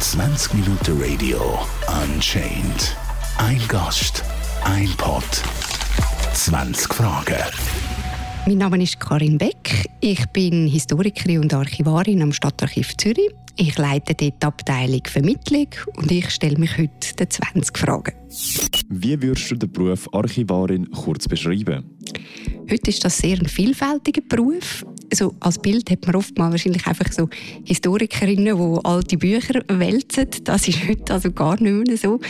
20 Minuten Radio Unchained. Ein Gast, ein Pod, 20 Fragen. Mein Name ist Karin Beck. Ich bin Historikerin und Archivarin am Stadtarchiv Zürich. Ich leite dort die Abteilung Vermittlung und ich stelle mich heute den 20 Fragen. Wie würdest du den Beruf Archivarin kurz beschreiben? Heute ist das sehr ein vielfältiger Beruf. Also als Bild hat man oftmals wahrscheinlich einfach so Historikerinnen, die alte Bücher wälzen. Das ist heute also gar nicht mehr so.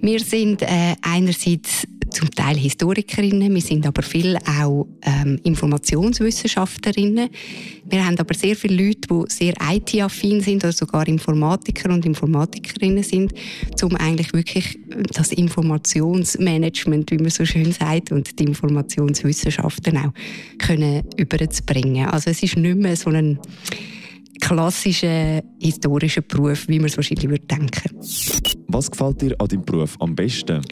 Wir sind äh, einerseits zum Teil Historikerinnen, wir sind aber viel auch ähm, Informationswissenschaftlerinnen. Wir haben aber sehr viele Leute, die sehr IT-affin sind oder sogar Informatiker und Informatikerinnen sind, um eigentlich wirklich das Informationsmanagement, wie man so schön sagt, und die Informationswissenschaften auch können überzubringen. Also es ist nicht mehr so ein klassischer historischer Beruf, wie man es wahrscheinlich würde denken. Was gefällt dir an deinem Beruf am besten?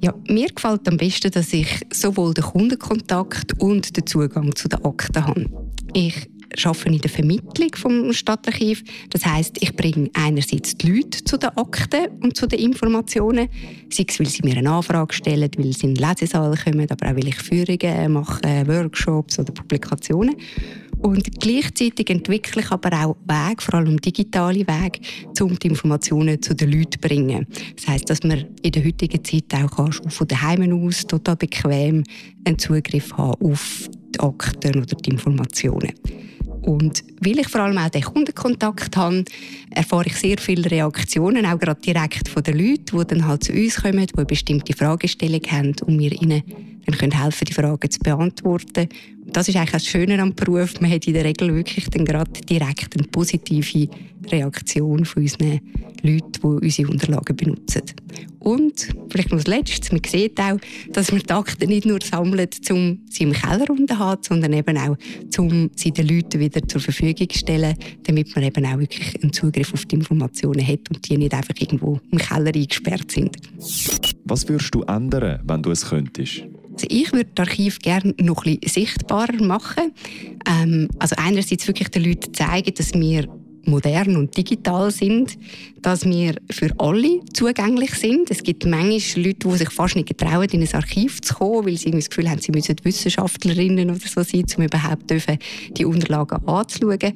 Ja, mir gefällt am besten, dass ich sowohl den Kundenkontakt und den Zugang zu den Akten habe. Ich arbeite in der Vermittlung vom Stadtarchiv. Das heißt, ich bringe einerseits die Leute zu den Akten und zu den Informationen, sei es, weil sie mir eine Anfrage stellen, weil sie in den Lesesaal kommen, aber auch weil ich Führungen mache, Workshops oder Publikationen. Und gleichzeitig entwickle ich aber auch Wege, vor allem digitale Wege, um die Informationen zu den Leuten zu bringen. Das heisst, dass man in der heutigen Zeit auch von daheim aus total bequem einen Zugriff haben auf die Akten oder die Informationen. Und weil ich vor allem auch den Kundenkontakt habe, erfahre ich sehr viele Reaktionen, auch gerade direkt von den Leuten, die dann halt zu uns kommen, die eine bestimmte Fragestellung haben und wir ihnen dann können helfen, die Fragen zu beantworten. Das ist eigentlich das Schöne am Beruf. Man hat in der Regel wirklich dann gerade direkt eine positive Reaktion von unseren Leuten, die unsere Unterlagen benutzen. Und vielleicht noch das Letzte, man sieht auch, dass wir die Akten nicht nur sammeln, um sie im Keller haben, sondern eben auch, um sie den Leuten wieder zur Verfügung zu stellen, damit man eben auch wirklich einen Zugriff auf die Informationen hat und die nicht einfach irgendwo im Keller eingesperrt sind. Was würdest du ändern, wenn du es könntest? Also ich würde das Archiv gerne noch ein bisschen sichtbarer machen. Ähm, also einerseits wirklich den Leuten zeigen, dass wir modern und digital sind, dass wir für alle zugänglich sind. Es gibt manchmal Leute, die sich fast nicht getrauen, in ein Archiv zu kommen, weil sie das Gefühl haben, sie müssen Wissenschaftlerinnen oder so sein, um überhaupt dürfen, die Unterlagen anzuschauen.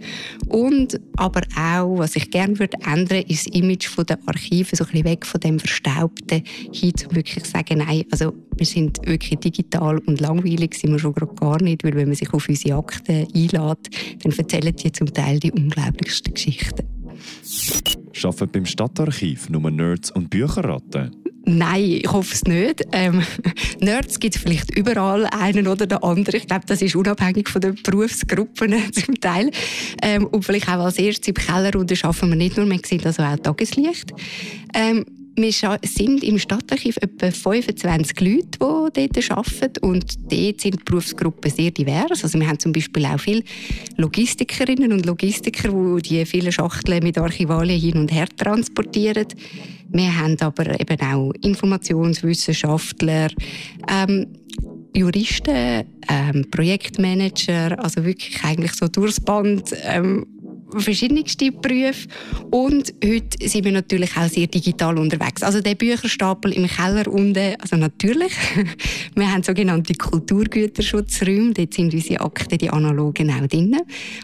Und aber auch, was ich gerne würde ändern, ist das Image der Archive, so ein bisschen weg von dem Verstaubten hin, um wirklich sagen, nein, also wir sind wirklich digital und langweilig sind wir schon gar nicht, weil wenn man sich auf unsere Akten einlädt, dann erzählen die zum Teil die unglaublichsten Geschichten. Arbeiten beim Stadtarchiv nur Nerds und Bücherratten? Nein, ich hoffe es nicht. Ähm, Nerds gibt es vielleicht überall, einen oder den anderen. Ich glaube, das ist unabhängig von den Berufsgruppen zum Teil. Ähm, und vielleicht auch als erstes im Keller und schaffen wir nicht nur, man sieht also auch Tageslicht. Ähm, wir sind im Stadtarchiv etwa 25 Leute, die dort arbeiten. Und dort sind die Berufsgruppen sehr divers. Also wir haben zum Beispiel auch viele Logistikerinnen und Logistiker, die die vielen Schachteln mit Archivalien hin und her transportieren. Wir haben aber eben auch Informationswissenschaftler, ähm, Juristen, ähm, Projektmanager, also wirklich eigentlich so durchs Band ähm, verschiedenste Berufe. Und heute sind wir natürlich auch sehr digital unterwegs. Also der Bücherstapel im Keller unten, also natürlich. wir haben sogenannte Kulturgüterschutzräume. Dort sind unsere Akten, die analogen, auch drin.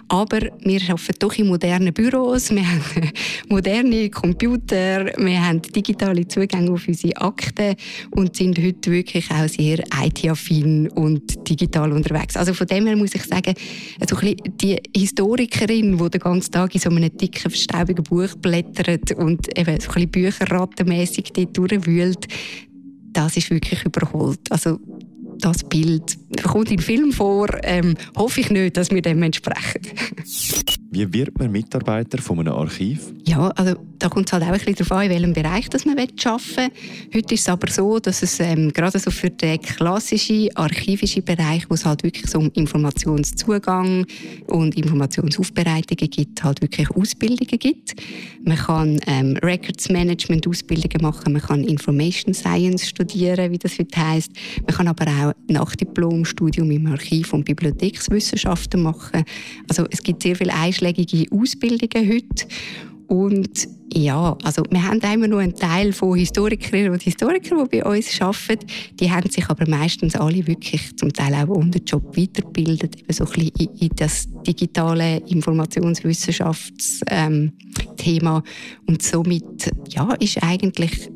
Aber wir arbeiten doch in modernen Büros. Wir haben moderne Computer. Wir haben digitale Zugänge auf unsere Akten und sind heute wirklich auch sehr IT-affin und digital unterwegs. Also von dem her muss ich sagen, also die Historikerin, die den ganzen Tag in so einem dicken, verstaubigen Buch blättert und eben so ein bisschen bücherrattenmässig dort durchwühlt, das ist wirklich überholt. Also das Bild kommt im Film vor, ähm, hoffe ich nicht, dass wir dem entsprechen. Wie wird man Mitarbeiter von einem Archiv? Ja, also da kommt es halt auch ein bisschen darauf an, in welchem Bereich das man arbeiten will. Heute ist es aber so, dass es ähm, gerade so für den klassischen archivischen Bereich, wo es halt wirklich so um Informationszugang und Informationsaufbereitungen gibt, halt wirklich Ausbildungen gibt. Man kann ähm, Records Management Ausbildungen machen, man kann Information Science studieren, wie das heute heisst. Man kann aber auch Nachdiplomstudium im Archiv- und Bibliothekswissenschaften machen. Also es gibt sehr viele einschlägige Ausbildungen heute. Und ja, also wir haben immer nur einen Teil von Historikerinnen und Historikern, die bei uns arbeiten. Die haben sich aber meistens alle wirklich zum Teil auch unter Job weitergebildet, eben so ein bisschen in, das digitale Informationswissenschaftsthema. Ähm, und somit ja, ist eigentlich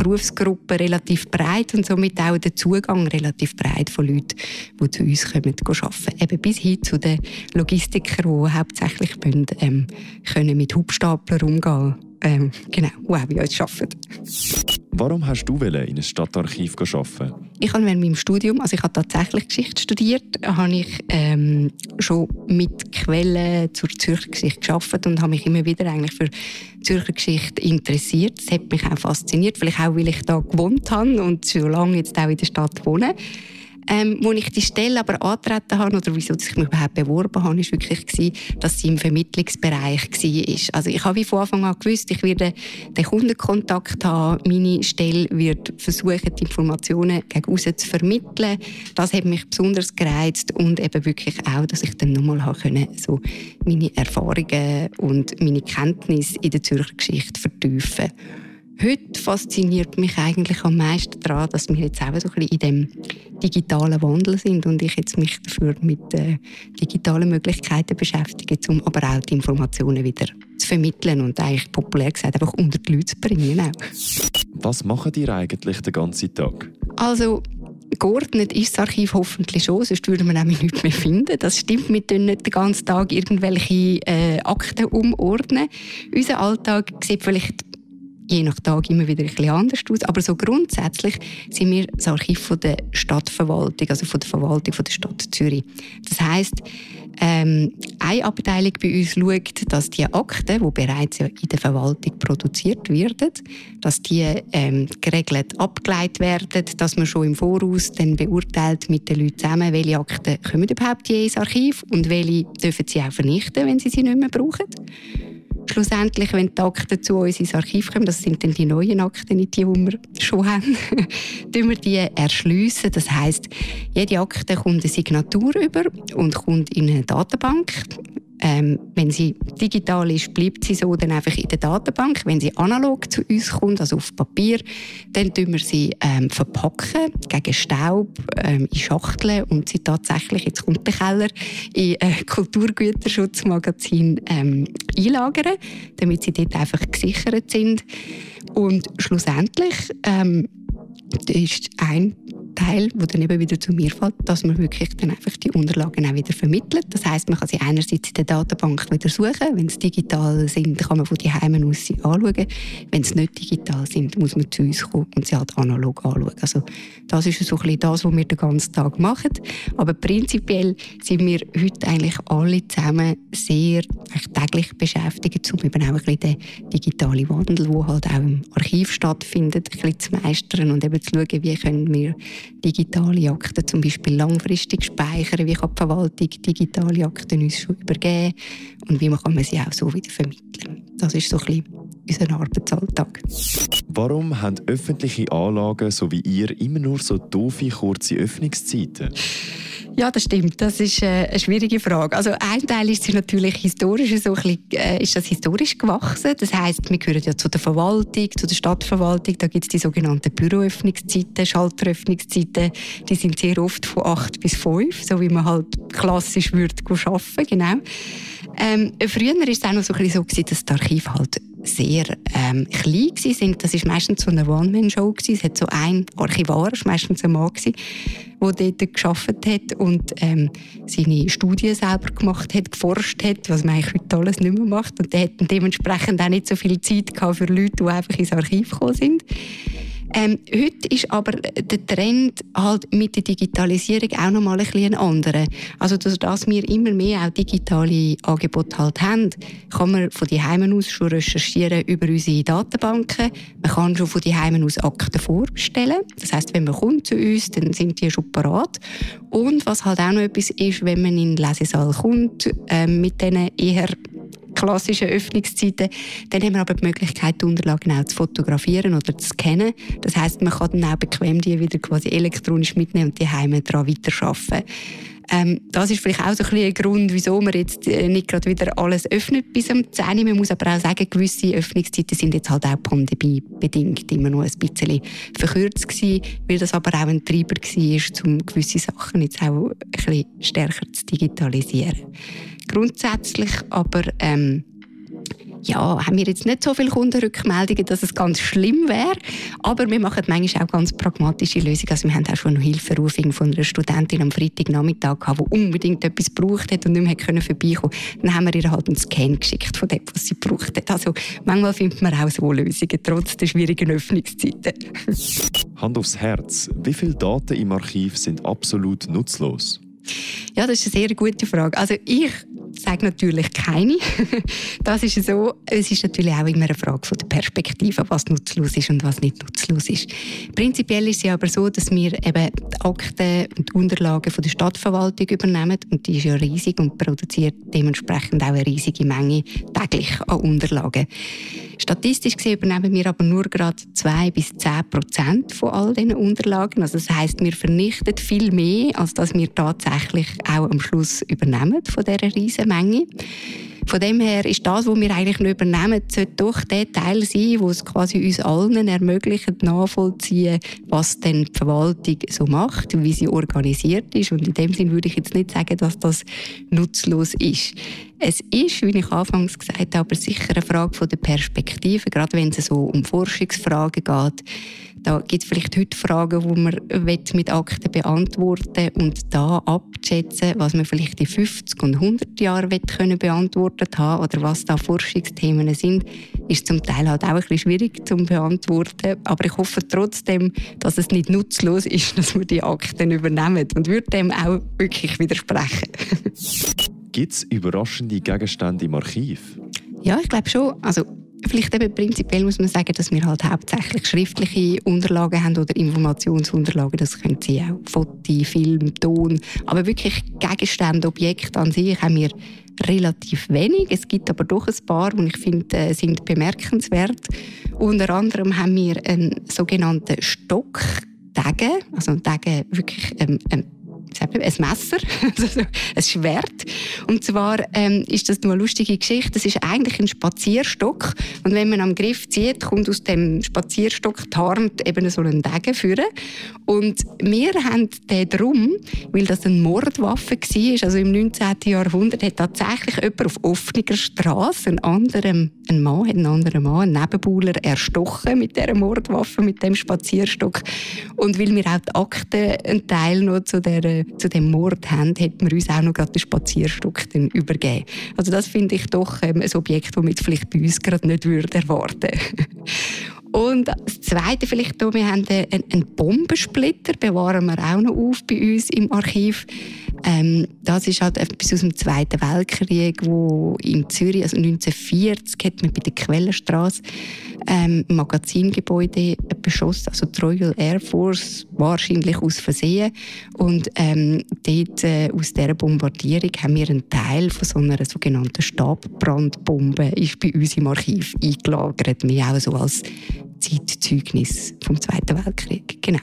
die Berufsgruppe relativ breit und somit auch der Zugang relativ breit von Leuten, die zu uns kommen, arbeiten. Eben bis hin zu den Logistikern, die hauptsächlich müssen, ähm, können mit Hubstaplern umgehen ähm, genau, auch bei uns arbeiten. Warum hast du in ein Stadtarchiv arbeiten? Ich habe während meinem Studium, also ich habe tatsächlich Geschichte studiert, habe ich ähm, schon mit Quellen zur Zürcher Geschichte gearbeitet und habe mich immer wieder eigentlich für Zürcher Geschichte interessiert. Das hat mich auch fasziniert, vielleicht auch, weil ich da gewohnt habe und so lange jetzt auch in der Stadt wohne. Ähm, wo ich die Stelle aber antreten habe oder wieso ich mich überhaupt beworben habe, ist wirklich gewesen, dass sie im Vermittlungsbereich war. Also ich habe von Anfang an gewusst, ich werde den Kundenkontakt haben, meine Stelle wird versuchen, die Informationen gegen zu vermitteln. Das hat mich besonders gereizt und eben wirklich auch, dass ich dann nochmal können, so meine Erfahrungen und meine Kenntnisse in der Zürcher Geschichte vertiefen Heute fasziniert mich eigentlich am meisten daran, dass wir jetzt auch so ein bisschen in dem digitalen Wandel sind und ich jetzt mich dafür mit äh, digitalen Möglichkeiten beschäftige, um aber auch die Informationen wieder zu vermitteln und eigentlich populär gesagt einfach unter die Leute zu bringen. Auch. Was machen ihr eigentlich den ganzen Tag? Also geordnet ist das Archiv hoffentlich schon, sonst würden wir nämlich nichts mehr finden. Das stimmt, wir tun nicht den ganzen Tag irgendwelche äh, Akten umordnen. Unser Alltag sieht vielleicht je nach Tag immer wieder ein bisschen anders aus. Aber so grundsätzlich sind wir das Archiv von der Stadtverwaltung, also von der Verwaltung von der Stadt Zürich. Das heißt, ähm, eine Abteilung bei uns schaut, dass die Akten, die bereits in der Verwaltung produziert werden, dass die ähm, geregelt abgeleitet werden, dass man schon im Voraus dann beurteilt mit den Leuten zusammen, welche Akten kommen überhaupt je ins Archiv und welche dürfen sie auch vernichten, wenn sie sie nicht mehr brauchen schlussendlich, wenn die Akten zu uns ins Archiv kommen, das sind dann die neuen Akten, die, wir schon haben, tun wir die erschliessen. Das heißt, jede Akte kommt eine Signatur über und kommt in eine Datenbank. Ähm, wenn sie digital ist, bleibt sie so dann einfach in der Datenbank. Wenn sie analog zu uns kommt, also auf Papier, dann tun wir sie ähm, verpacken gegen Staub ähm, in Schachteln und sie tatsächlich, jetzt kommt der Keller, in äh, Kulturgüterschutzmagazin ähm, einlagern, damit sie dort einfach gesichert sind. Und schlussendlich ähm, ist ein Teil, der dann eben wieder zu mir fällt, dass man wirklich dann einfach die Unterlagen auch wieder vermittelt. Das heißt, man kann sie einerseits in der Datenbank wieder suchen. Wenn sie digital sind, kann man von die Heimen aus sie anschauen. Wenn sie nicht digital sind, muss man zu uns kommen und sie halt analog anschauen. Also das ist so ein bisschen das, was wir den ganzen Tag machen. Aber prinzipiell sind wir heute eigentlich alle zusammen sehr täglich beschäftigt, um eben auch ein bisschen den digitalen Wandel, der halt auch im Archiv stattfindet, ein bisschen zu meistern und eben zu schauen, wie können wir digitale Akten zum Beispiel langfristig speichern, wie kann die Verwaltung digitale Akten uns schon übergeben und wie kann man sie auch so wieder vermitteln. Das ist so ein bisschen unser Arbeitsalltag. Warum haben öffentliche Anlagen so wie ihr immer nur so doofe, kurze Öffnungszeiten? Ja, das stimmt. Das ist äh, eine schwierige Frage. Also ein Teil ist natürlich historisch, so ein bisschen, äh, ist das historisch gewachsen. Das heißt, wir gehören ja zu der Verwaltung, zu der Stadtverwaltung. Da gibt es die sogenannten Büroöffnungszeiten, Schalteröffnungszeiten. Die sind sehr oft von 8 bis 5, so wie man halt klassisch würde arbeiten, genau. Ähm, früher war es auch noch so, so gewesen, dass die Archive halt sehr ähm, klein sind. Das war meistens so eine One-Man-Show. Es hat so ein Archivar, das meistens ein Mann, der dort gearbeitet hat und ähm, seine Studien selber gemacht hat, geforscht hat, was man eigentlich heute alles nicht mehr macht. Und der hat dementsprechend auch nicht so viel Zeit gehabt für Leute, die einfach ins Archiv gekommen sind. Ähm, heute ist aber der Trend halt mit der Digitalisierung auch noch mal ein bisschen anderer. Also, dass wir immer mehr auch digitale Angebote halt haben, kann man von die Heimen aus schon recherchieren über unsere Datenbanken. Man kann schon von die Heimen aus Akten vorbestellen. Das heißt, wenn man kommt zu uns, dann sind die schon parat. Und was halt auch noch etwas ist, wenn man in den Lesesaal kommt, äh, mit diesen eher klassischen Öffnungszeiten. Dann haben wir aber die Möglichkeit, die Unterlagen auch zu fotografieren oder zu scannen. Das heißt, man kann dann auch bequem die wieder quasi elektronisch mitnehmen und die Heime daran weiterarbeiten. Ähm, das ist vielleicht auch so ein, ein Grund, wieso man jetzt äh, nicht gerade wieder alles öffnet bis um 10 Uhr. Man muss aber auch sagen, gewisse Öffnungszeiten sind jetzt halt auch pandemiebedingt immer noch ein bisschen verkürzt gewesen, weil das aber auch ein Treiber war, um gewisse Sachen jetzt auch ein bisschen stärker zu digitalisieren grundsätzlich, aber ähm, ja, haben wir jetzt nicht so viele Kundenrückmeldungen, dass es ganz schlimm wäre. Aber wir machen manchmal auch ganz pragmatische Lösungen. Also wir haben auch schon einen Hilferuf von einer Studentin am Freitagnachmittag gehabt, die unbedingt etwas gebraucht hat und nicht mehr können vorbeikommen Dann haben wir ihr halt einen Scan geschickt von dem, was sie gebraucht hat. Also manchmal findet man auch so Lösungen, trotz der schwierigen Öffnungszeiten. Hand aufs Herz. Wie viele Daten im Archiv sind absolut nutzlos? Ja, das ist eine sehr gute Frage. Also ich sage natürlich keine. Das ist so. Es ist natürlich auch immer eine Frage von der Perspektive, was nutzlos ist und was nicht nutzlos ist. Prinzipiell ist es aber so, dass wir eben die Akten und die Unterlagen von der Stadtverwaltung übernehmen und die ist ja riesig und produziert dementsprechend auch eine riesige Menge täglich an Unterlagen. Statistisch gesehen übernehmen wir aber nur gerade 2 bis 10 Prozent von all diesen Unterlagen. Also das heißt, wir vernichten viel mehr, als dass wir tatsächlich auch am Schluss übernehmen von dieser riesen Menge. Von dem her ist das, was wir eigentlich nicht übernehmen, sollte doch der Teil sein, wo es quasi uns allen ermöglicht, nachvollziehen, was denn die Verwaltung so macht, wie sie organisiert ist. Und in dem Sinn würde ich jetzt nicht sagen, dass das nutzlos ist. Es ist, wie ich anfangs gesagt habe, sicher eine Frage von der Perspektive, gerade wenn es so um Forschungsfragen geht. Da gibt es vielleicht heute Fragen, die man mit Akten beantworten und da abschätzen, was man vielleicht in 50 und 100 Jahren können beantwortet haben oder was da Forschungsthemen sind, ist zum Teil halt auch ein bisschen schwierig zu beantworten. Aber ich hoffe trotzdem, dass es nicht nutzlos ist, dass wir die Akten übernehmen und würde dem auch wirklich widersprechen. Gibt es überraschende Gegenstände im Archiv? Ja, ich glaube schon. Also Vielleicht eben prinzipiell muss man sagen, dass wir halt hauptsächlich schriftliche Unterlagen haben oder Informationsunterlagen. Das können sie auch Foto, Film, Ton. Aber wirklich Gegenstände, Objekte an sich haben wir relativ wenig. Es gibt aber doch ein paar, die ich finde, äh, sind bemerkenswert. Unter anderem haben wir einen sogenannten Stock. Daggen, also Daggen wirklich ähm, ein Messer, also ein Schwert. Und zwar ähm, ist das nur eine lustige Geschichte. Das ist eigentlich ein Spazierstock. Und wenn man am Griff zieht, kommt aus dem Spazierstock tarnt eben so ein Degen führen. Und wir haben den drum, weil das eine Mordwaffe war. Also im 19. Jahrhundert hat tatsächlich jemand auf offener Straße einen anderen ein Mann, einen anderen Mann, einen Nebenbuhler, erstochen mit dieser Mordwaffe, mit dem Spazierstock. Und weil wir auch die Akten einen Teil noch zu zu dem Mord haben, hätten wir uns auch noch gerade den Spazierstock dann übergeben. Also das finde ich doch ähm, ein Objekt, das man vielleicht bei uns gerade nicht würde erwarten Und das Zweite vielleicht hier, wir haben einen, einen Bombensplitter, bewahren wir auch noch auf bei uns im Archiv. Ähm, das ist halt etwas aus dem Zweiten Weltkrieg, wo in Zürich, also 1940, hat man bei der Quellenstraße ähm, Magazingebäude beschossen, also die Royal Air Force, wahrscheinlich aus Versehen. Und ähm, dort, äh, aus dieser Bombardierung haben wir einen Teil von so einer sogenannten Stabbrandbombe ist bei uns im Archiv eingelagert. Wir auch so als Zeitzeugnis vom Zweiten Weltkrieg. Genau.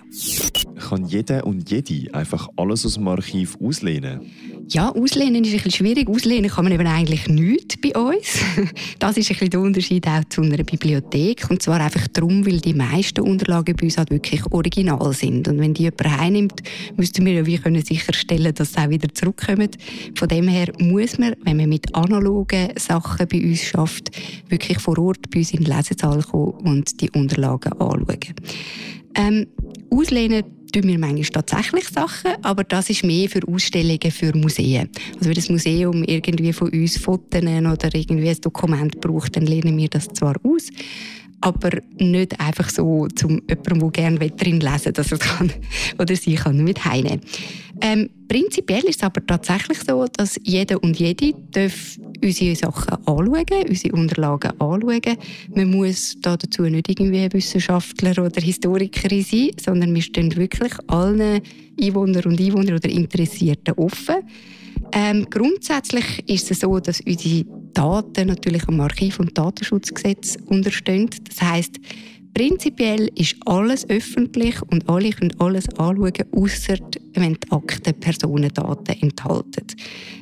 Kann jeder und jede einfach alles aus dem Archiv auslehnen? Ja, auslehnen ist ein bisschen schwierig. Auslehnen kann man eben eigentlich nichts bei uns. Das ist ein bisschen der Unterschied auch zu einer Bibliothek. Und zwar einfach darum, weil die meisten Unterlagen bei uns halt wirklich original sind. Und wenn die jemand heimnimmt, müssten wir ja wie können sicherstellen, dass sie auch wieder zurückkommen. Von dem her muss man, wenn man mit analogen Sachen bei uns schafft, wirklich vor Ort bei uns in den Lesesaal kommen und die Unterlagen anschauen. Ähm, auslehnen tun wir manchmal tatsächlich Sachen, aber das ist mehr für Ausstellungen für Museen. Also wenn das Museum irgendwie von uns Fotos oder irgendwie ein Dokument braucht, dann lehnen wir das zwar aus, aber nicht einfach so zum jemandem, der gerne drin lesen dass er kann oder sie kann mit heimnehmen. Ähm, prinzipiell ist es aber tatsächlich so, dass jeder und jede darf unsere Sachen anschauen, unsere Unterlagen anschauen. Man muss da dazu nicht irgendwie Wissenschaftler oder Historikerin sein, sondern wir stehen wirklich allen Einwohner und Einwohner oder Interessierten offen. Ähm, grundsätzlich ist es so, dass unsere Daten natürlich am Archiv- und Datenschutzgesetz unterstehen. Das heißt, prinzipiell ist alles öffentlich und alle können alles anschauen, außer wenn die Akten Personendaten enthalten.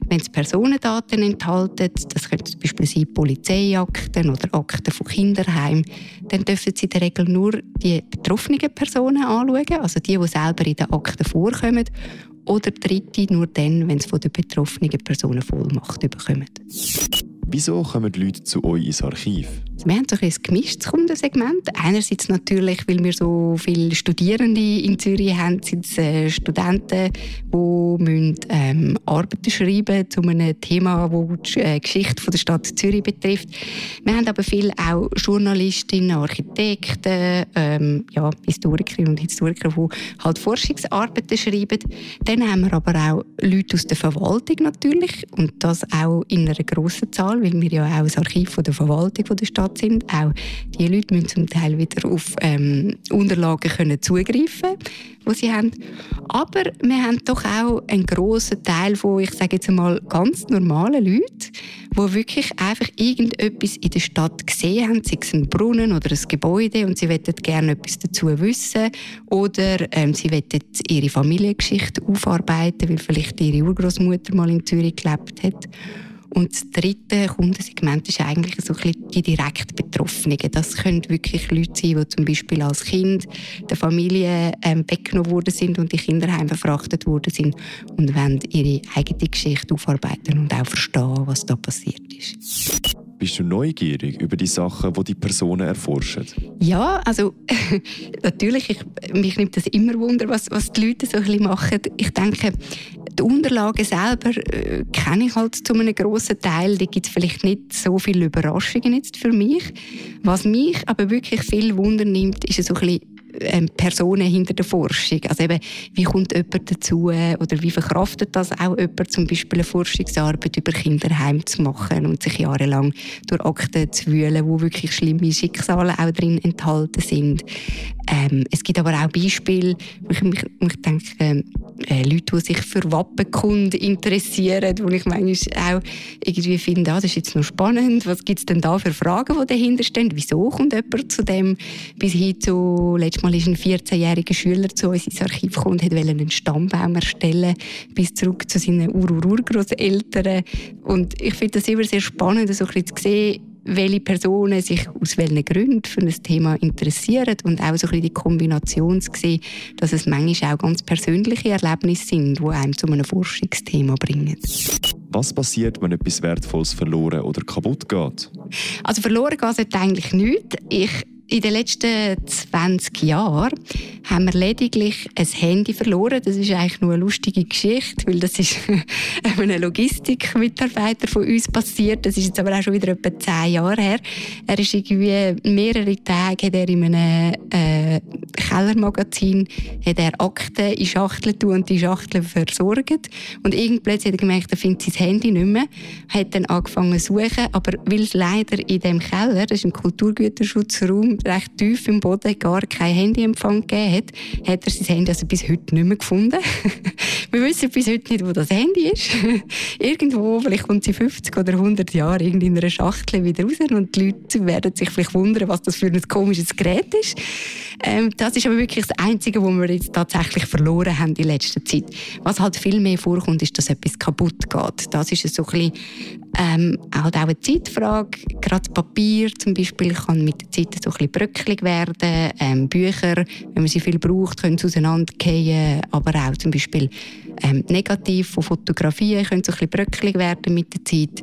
Wenn es Personendaten enthalten, das können zum Beispiel sein Polizeiakten oder Akten von Kinderheimen, dann dürfen sie in der Regel nur die betroffenen Personen anschauen, also die, die selber in den Akten vorkommen oder Dritte nur dann, wenn sie von den betroffenen Personen Vollmacht bekommen. Wieso kommen die Leute zu euch ins Archiv? Wir haben so ein gemischtes Kundensegment. Einerseits natürlich, weil wir so viele Studierende in Zürich haben, sind es äh, Studenten, die müssen, ähm, Arbeiten schreiben zu einem Thema, das die äh, Geschichte der Stadt Zürich betrifft. Wir haben aber viele auch Journalistinnen, Architekten, ähm, ja, Historikerinnen und Historiker, die halt Forschungsarbeiten schreiben. Dann haben wir aber auch Leute aus der Verwaltung natürlich und das auch in einer grossen Zahl, weil wir ja auch das Archiv der Verwaltung der Stadt sind. Auch die Leute müssen zum Teil wieder auf ähm, Unterlagen können zugreifen die sie haben. Aber wir haben doch auch einen grossen Teil von, ich sage jetzt einmal, ganz normalen Leuten, die wirklich einfach irgendetwas in der Stadt gesehen haben, sei es ein Brunnen oder ein Gebäude und sie möchten gerne etwas dazu wissen oder ähm, sie wollen ihre Familiengeschichte aufarbeiten, weil vielleicht ihre Urgroßmutter mal in Zürich gelebt hat. Und das dritte Kundensegment ist eigentlich so ein bisschen die direkt Betroffenen. Das können wirklich Leute sein, die zum Beispiel als Kind der Familie ähm, weggenommen worden sind und die Kinderheime verfrachtet worden sind und wollen ihre eigene Geschichte aufarbeiten und auch verstehen, was da passiert ist. Bist du neugierig über die Sachen, die die Personen erforschen? Ja, also natürlich, ich, mich nimmt das immer Wunder, was, was die Leute so ein machen. Ich denke, die Unterlagen selber äh, kenne ich halt zu einem grossen Teil. Da gibt es vielleicht nicht so viele Überraschungen jetzt für mich. Was mich aber wirklich viel Wunder nimmt, ist so ein bisschen ähm, Personen hinter der Forschung. Also eben, wie kommt jemand dazu oder wie verkraftet das auch jemand, zum Beispiel eine Forschungsarbeit über Kinderheim zu machen und sich jahrelang durch Akten zu wühlen, wo wirklich schlimme Schicksale auch drin enthalten sind. Ähm, es gibt aber auch Beispiele, wo ich, mich, ich denke, ähm, äh, Leute, die sich für Wappenkunde interessieren, wo ich manchmal auch irgendwie finde, ah, das ist jetzt noch spannend, was gibt es denn da für Fragen, die dahinter stehen, wieso kommt jemand zu dem, bis hin zu, letztes Mal ist ein 14-jähriger Schüler zu uns ins Archiv gekommen und wollte einen Stammbaum erstellen, bis zurück zu seinen Ur-Ur-Urgroßeltern. Und ich finde das immer sehr spannend, so ein bisschen zu sehen, welche Personen sich aus welchen Gründen für ein Thema interessieren und auch so ein bisschen die Kombination zu sehen, dass es manchmal auch ganz persönliche Erlebnisse sind, die einem zu einem Forschungsthema bringen. Was passiert, wenn etwas Wertvolles verloren oder kaputt geht? Also verloren geht es eigentlich nichts. Ich in den letzten 20 Jahren haben wir lediglich ein Handy verloren. Das ist eigentlich nur eine lustige Geschichte, weil das ist einem Logistikmitarbeiter von uns passiert. Das ist jetzt aber auch schon wieder etwa 10 Jahre her. Er ist irgendwie mehrere Tage hat er in einem äh, Kellermagazin hat er Akten in Schachteln tun und die Schachteln versorgt. Und irgendwann hat er gemerkt, er findet sein Handy nicht mehr. Hat dann angefangen zu suchen, aber weil es leider in dem Keller, das ist ein Kulturgüterschutzraum, recht tief im Boden gar kein Handyempfang gegeben hat, hat er sein Handy also bis heute nicht mehr gefunden. Wir wissen bis heute nicht, wo das Handy ist. Irgendwo, vielleicht kommt sie 50 oder 100 Jahre in einer Schachtel wieder raus und die Leute werden sich vielleicht wundern, was das für ein komisches Gerät ist. Ähm, das ist aber wirklich das Einzige, was wir jetzt tatsächlich verloren haben in letzter Zeit. Was halt viel mehr vorkommt, ist, dass etwas kaputt geht. Das ist so ein bisschen, ähm, halt auch eine Zeitfrage. Gerade Papier zum Beispiel kann mit der Zeit so ein bisschen bröckelig werden. Ähm, Bücher, wenn man sie viel braucht, können sie auseinandergehen. Aber auch zum Beispiel ähm, negativ von Fotografien können so ein bisschen bröckelig werden mit der Zeit.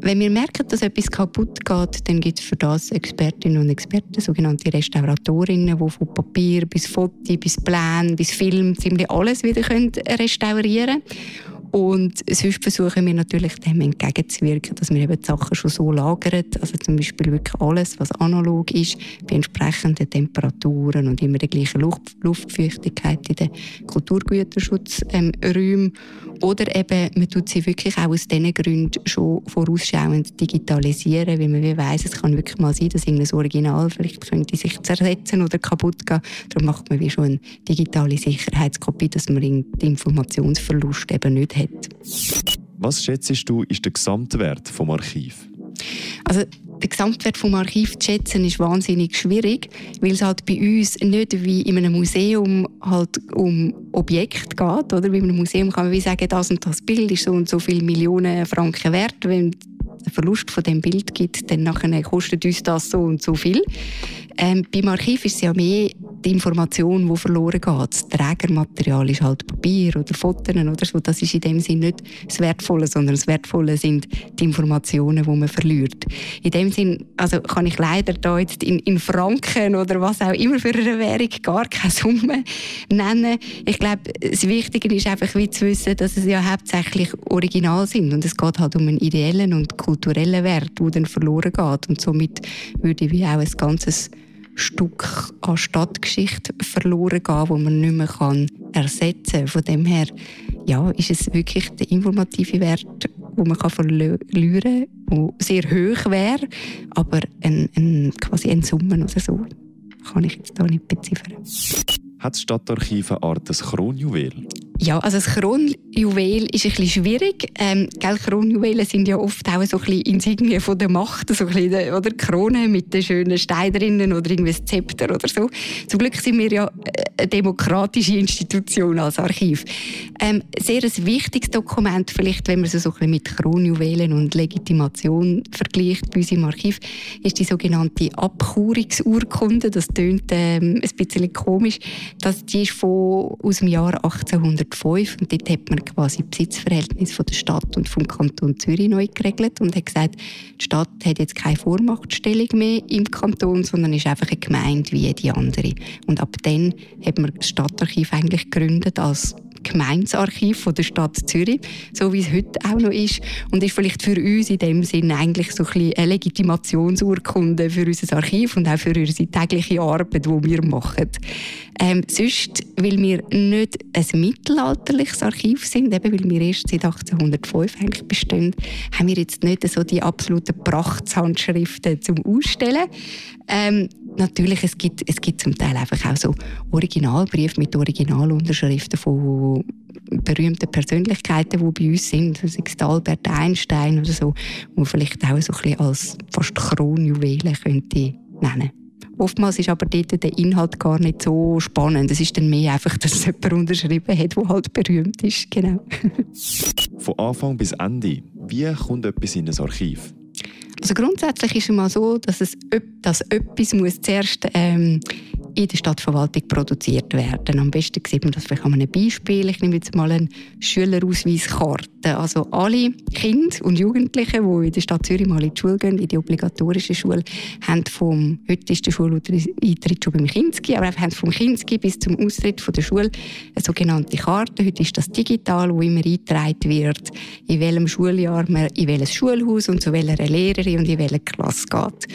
Wenn wir merken, dass etwas kaputt geht, dann gibt es für das Expertinnen und Experten, sogenannte Restauratorinnen, die von Papier bis Foto, bis Plan, bis Film ziemlich alles wieder restaurieren können. Und sonst versuchen wir natürlich dem entgegenzuwirken, dass wir eben die Sachen schon so lagern, also zum Beispiel wirklich alles, was analog ist, bei entsprechenden Temperaturen und immer der gleichen Luft Luftfeuchtigkeit in den Kulturgüterschutzräumen. Oder eben, man tut sie wirklich auch aus diesen Gründen schon vorausschauend digitalisieren, weil man wie weiss, es kann wirklich mal sein, dass irgendein Original vielleicht könnte sich zersetzen oder kaputt gehen. Darum macht man wie schon eine digitale Sicherheitskopie, dass man den Informationsverlust eben nicht hat. Was schätzt du, ist der Gesamtwert vom Archiv? Also der Gesamtwert vom Archiv zu schätzen ist wahnsinnig schwierig, weil es halt bei uns nicht wie in einem Museum halt um Objekte geht, oder? Bei einem Museum kann man wie sagen, das und das Bild ist so und so viele Millionen Franken wert, wenn es Verlust von dem Bild gibt, dann nachher kostet uns das so und so viel. Ähm, beim Archiv ist es ja mehr die Information, die verloren geht. Das Trägermaterial ist halt Papier oder Fotos oder so. Das ist in dem Sinne nicht das Wertvolle, sondern das Wertvolle sind die Informationen, die man verliert. In dem Sinne also kann ich leider da jetzt in, in Franken oder was auch immer für eine Währung gar keine Summe nennen. Ich glaube, das Wichtige ist einfach wie zu wissen, dass es ja hauptsächlich Original sind und es geht halt um einen ideellen und kulturellen Wert, der dann verloren geht und somit würde ich wie auch ein ganzes Stück an Stadtgeschichte verloren gehen, wo man nicht mehr kann ersetzen kann. Von dem her ja, ist es wirklich der informative Wert, wo man kann verlieren kann, der sehr hoch wäre, aber ein, ein, quasi ein Summen oder so kann ich jetzt da nicht beziffern. Hat das Stadtarchiv eine Art Kronjuwel? Ja, also das Kronjuwel ist ein bisschen schwierig. Ähm, gell, Kronjuwelen sind ja oft auch so ein bisschen Insignien von der Macht, so ein bisschen, oder Krone mit den schönen Steinen drinnen oder irgendwie ein Zepter oder so. Zum Glück sind wir ja äh, demokratische Institution als Archiv. Ähm, sehr ein wichtiges Dokument, vielleicht, wenn man es so mit Kronjuwelen und Legitimation vergleicht bei uns im Archiv, ist die sogenannte Abchurungsurkunde. Das klingt ähm, ein bisschen komisch. Das, die ist von, aus dem Jahr 1800 2005 und dort hat man quasi die Besitzverhältnis von der Stadt und vom Kanton Zürich neu geregelt und hat gesagt, die Stadt hat jetzt keine Vormachtstellung mehr im Kanton, sondern ist einfach eine Gemeinde wie jede andere. Und ab dann hat man das Stadtarchiv eigentlich gegründet als Gemeinsarchiv der Stadt Zürich, so wie es heute auch noch ist. Und ist vielleicht für uns in dem Sinne eigentlich so ein eine Legitimationsurkunde für unser Archiv und auch für unsere tägliche Arbeit, die wir machen. Ähm, sonst, weil wir nicht ein mittelalterliches Archiv sind, eben weil wir erst seit 1805 eigentlich bestehen, haben wir jetzt nicht so die absoluten Prachtshandschriften zum Ausstellen. Ähm, natürlich, es gibt, es gibt zum Teil einfach auch so Originalbriefe mit Originalunterschriften von berühmten Persönlichkeiten, die bei uns sind, sei es Albert Einstein oder so, wo vielleicht auch so ein bisschen als fast Kronjuwelen könnte nennen Oftmals ist aber dort der Inhalt gar nicht so spannend. Es ist dann mehr einfach, dass jemand unterschrieben hat, der halt berühmt ist. Genau. Von Anfang bis Ende, wie kommt etwas in ein Archiv? Also grundsätzlich ist es mal so, dass, es, dass etwas muss zuerst ähm, in der Stadtverwaltung produziert werden. Am besten sieht man das vielleicht an einem Beispiel. Ich nehme jetzt mal eine Schülerausweiskarte. Also alle Kinder und Jugendlichen, die in der Stadt Zürich mal in die Schule gehen, in die obligatorische Schule, haben vom, heute ist der Schuleintritt schon beim Kinski, aber haben vom Kinski bis zum Austritt von der Schule eine sogenannte Karte. Heute ist das digital, wo immer eingetragen wird, in welchem Schuljahr man in welches Schulhaus und zu welcher Lehrerin und in welche Klasse geht.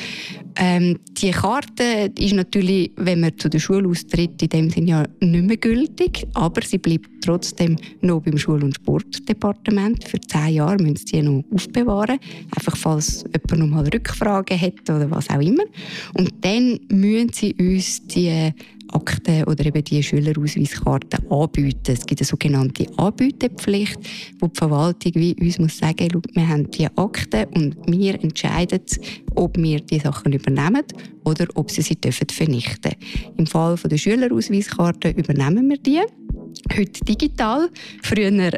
Ähm, die Karte ist natürlich, wenn man zu der Schule austritt, in dem Sinne ja nicht mehr gültig, aber sie bleibt trotzdem noch beim Schul- und Sportdepartement. Für zehn Jahre müssen sie sie noch aufbewahren, einfach falls jemand noch mal Rückfragen hat oder was auch immer. Und dann müssen sie uns die Akten oder eben die Schülerausweiskarten anbieten. Es gibt eine sogenannte Anbietepflicht, wo die Verwaltung wie uns muss sagen, wir haben die Akten und wir entscheiden, ob wir die Sachen übernehmen oder ob sie sie dürfen vernichten. Im Fall der Schülerausweiskarte übernehmen wir die heute digital, früher äh,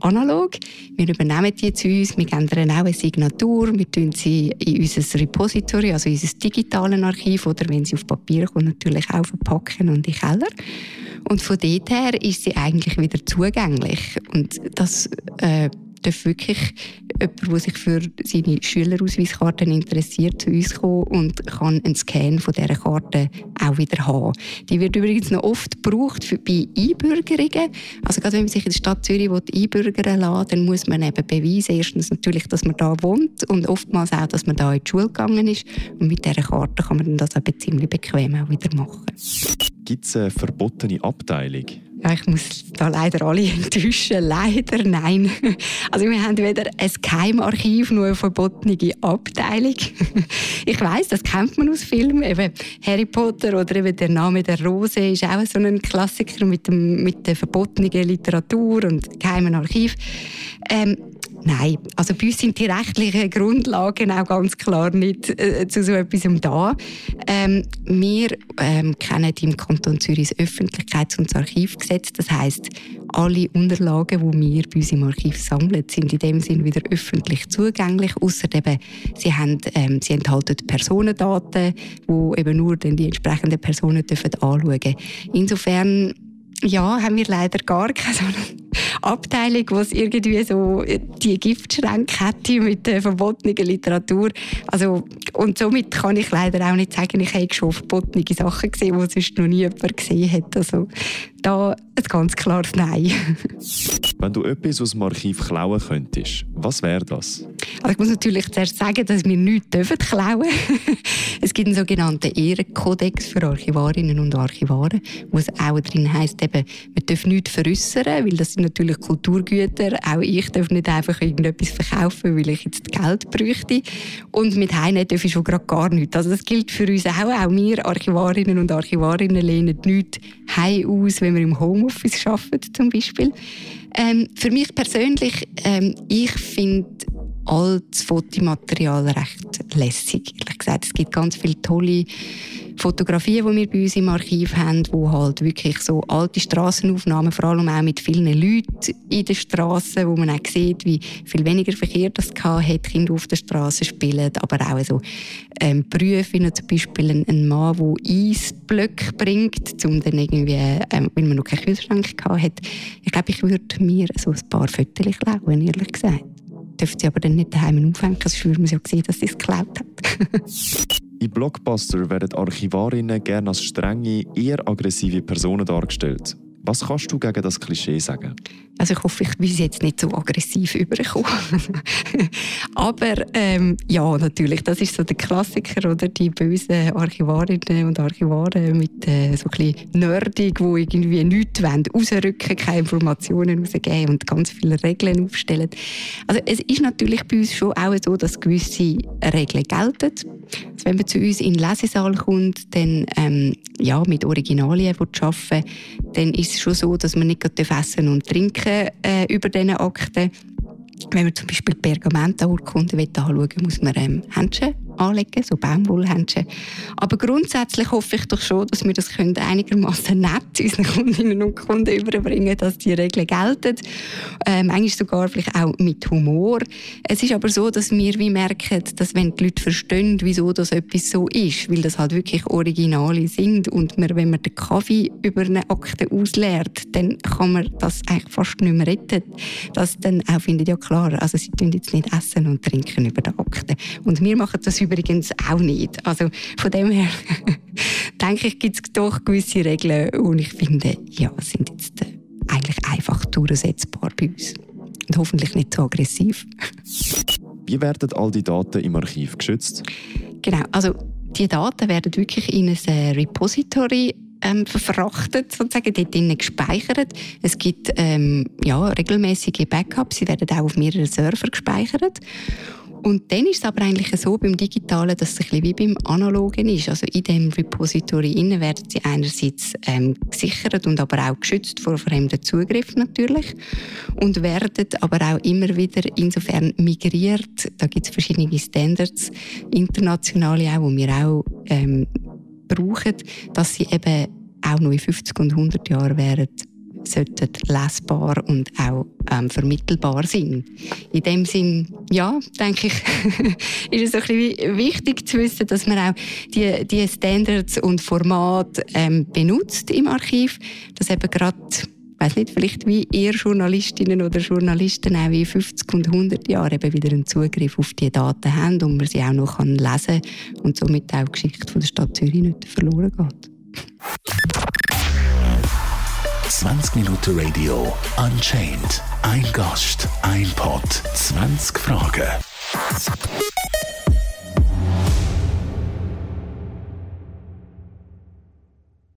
analog. Wir übernehmen die zu uns, wir ändern auch eine Signatur, wir tun sie in unser Repository, also in unser digitales Archiv oder wenn sie auf Papier kommen, natürlich auch verpacken und in den Keller. Und von dort her ist sie eigentlich wieder zugänglich. Und das äh, darf wirklich jemand, der sich für seine Schülerausweiskarten interessiert, zu uns kommen und kann einen Scan von dieser Karte auch wieder haben. Die wird übrigens noch oft gebraucht für, bei Einbürgerungen. Also gerade wenn man sich in der Stadt Zürich einbürgern lassen dann muss man eben beweisen, erstens natürlich, dass man da wohnt und oftmals auch, dass man da in die Schule gegangen ist. Und mit dieser Karte kann man das eben ziemlich bequem auch wieder machen. Gibt es eine verbotene Abteilung? Ja, ich muss da leider alle enttäuschen. Leider nein. Also wir haben weder ein Geheimarchiv noch eine verbotene Abteilung. Ich weiß, das kennt man aus Filmen. Eben Harry Potter oder eben der Name der Rose ist auch so ein Klassiker mit, dem, mit der verbotenen Literatur und geheimen Archiv. Ähm, Nein, also bei uns sind die rechtlichen Grundlagen auch ganz klar nicht äh, zu so etwas da. Ähm, wir ähm, kennen im Kanton Zürich das Öffentlichkeits- und das Archivgesetz. Das heißt, alle Unterlagen, die wir bei uns im Archiv sammeln, sind in dem Sinne wieder öffentlich zugänglich. Außer eben, sie, ähm, sie enthalten Personendaten, die eben nur dann die entsprechenden Personen dürfen anschauen dürfen. Insofern ja, haben wir leider gar keine Abteilung, die irgendwie so die Giftschränke hätte mit der verbotenen Literatur. Also, und somit kann ich leider auch nicht sagen, ich habe schon verbotene Sachen gesehen, die sonst noch nie jemand gesehen hat. Also, da ein ganz klares Nein. Wenn du etwas aus dem Archiv klauen könntest, was wäre das? Also ich muss natürlich zuerst sagen, dass wir nichts dürfen klauen Es gibt einen sogenannten Ehrenkodex für Archivarinnen und Archivare, wo es auch drin heisst, eben, man darf nichts veräußern, weil das natürlich Kulturgüter. Auch ich darf nicht einfach irgendetwas verkaufen, weil ich jetzt Geld bräuchte. Und mit Heine darf ich schon gerade gar nichts. Also das gilt für uns auch. Auch wir Archivarinnen und Archivarinnen lehnen nichts heim aus, wenn wir im Homeoffice arbeiten zum Beispiel. Ähm, für mich persönlich, ähm, ich finde all das Fotomaterial recht lässig. Ehrlich gesagt, es gibt ganz viele tolle Fotografien, die wir bei uns im Archiv haben, wo halt wirklich so alte Straßenaufnahmen, vor allem auch mit vielen Leuten in den Straßen, wo man auch sieht, wie viel weniger Verkehr das hat, Kinder auf der Straße spielen, aber auch so ähm, Berufe, zum Beispiel ein, Mann, der Eisblöcke bringt, um dann irgendwie, ähm, weil man noch keinen Kühlschrank hat. Ich glaube, ich würde mir so ein paar Fotos klauen, ehrlich gesagt dürfen sie aber dann nicht daheim aufhängen, sonst würde man ja sehen, dass sie es geklaut hat. In Blockbuster werden Archivarinnen gerne als strenge, eher aggressive Personen dargestellt. Was kannst du gegen das Klischee sagen? Also ich hoffe, ich bin jetzt nicht so aggressiv übergekommen. Aber ähm, ja, natürlich, das ist so der Klassiker, oder? Die bösen Archivarinnen und Archivare mit äh, so ein bisschen nerdig, die irgendwie nichts wollen, rausrücken, keine Informationen rausgeben und ganz viele Regeln aufstellen. Also es ist natürlich bei uns schon auch so, dass gewisse Regeln gelten. Also wenn man zu uns in den Lesesaal kommt, dann ähm, ja, mit Originalien arbeiten dann ist es schon so, dass man nicht essen und trinken äh, über diese Akten. Wenn man zum Beispiel Pergamentenurkunden anschauen muss man ähm, Händchen anlegen, so Baumwollhändchen. Aber grundsätzlich hoffe ich doch schon, dass wir das einigermaßen nett unseren Kundinnen und Kunden überbringen, dass die Regeln gelten. Äh, manchmal sogar vielleicht auch mit Humor. Es ist aber so, dass wir wie merken, dass wenn die Leute verstehen, wieso das etwas so ist, weil das halt wirklich Originale sind und man, wenn man den Kaffee über eine Akte ausleert, dann kann man das eigentlich fast nicht mehr retten. Das dann auch findet ja klar, also sie tun jetzt nicht essen und trinken über die Akte. Und wir machen das übrigens auch nicht. Also von dem her denke ich, gibt es doch gewisse Regeln und ich finde, ja, sind jetzt äh, eigentlich einfach durchsetzbar bei uns. Und hoffentlich nicht so aggressiv. Wie werden all die Daten im Archiv geschützt? Genau, also die Daten werden wirklich in ein äh, Repository ähm, verfrachtet, sozusagen dort drinnen gespeichert. Es gibt ähm, ja, regelmäßige Backups, sie werden auch auf mehreren Servern gespeichert. Und dann ist es aber eigentlich so beim Digitalen, dass es ein bisschen wie beim Analogen ist. Also in dem Repository innen werden sie einerseits ähm, gesichert und aber auch geschützt vor fremden Zugriff natürlich und werden aber auch immer wieder insofern migriert. Da gibt es verschiedene Standards, internationale auch, die wir auch ähm, brauchen, dass sie eben auch noch in 50 und 100 Jahren werden sollten lesbar und auch ähm, vermittelbar sein. In dem Sinn, ja, denke ich, ist es ein bisschen wichtig zu wissen, dass man auch die, die Standards und Formate ähm, benutzt im Archiv, dass eben gerade weiß nicht, vielleicht wie ihr Journalistinnen oder Journalisten auch in 50 und 100 Jahren eben wieder einen Zugriff auf die Daten haben und man sie auch noch lesen kann und somit auch die Geschichte von der Stadt Zürich nicht verloren geht. 20 Minuten Radio Unchained. Ein Gast, ein Pod, 20 Fragen.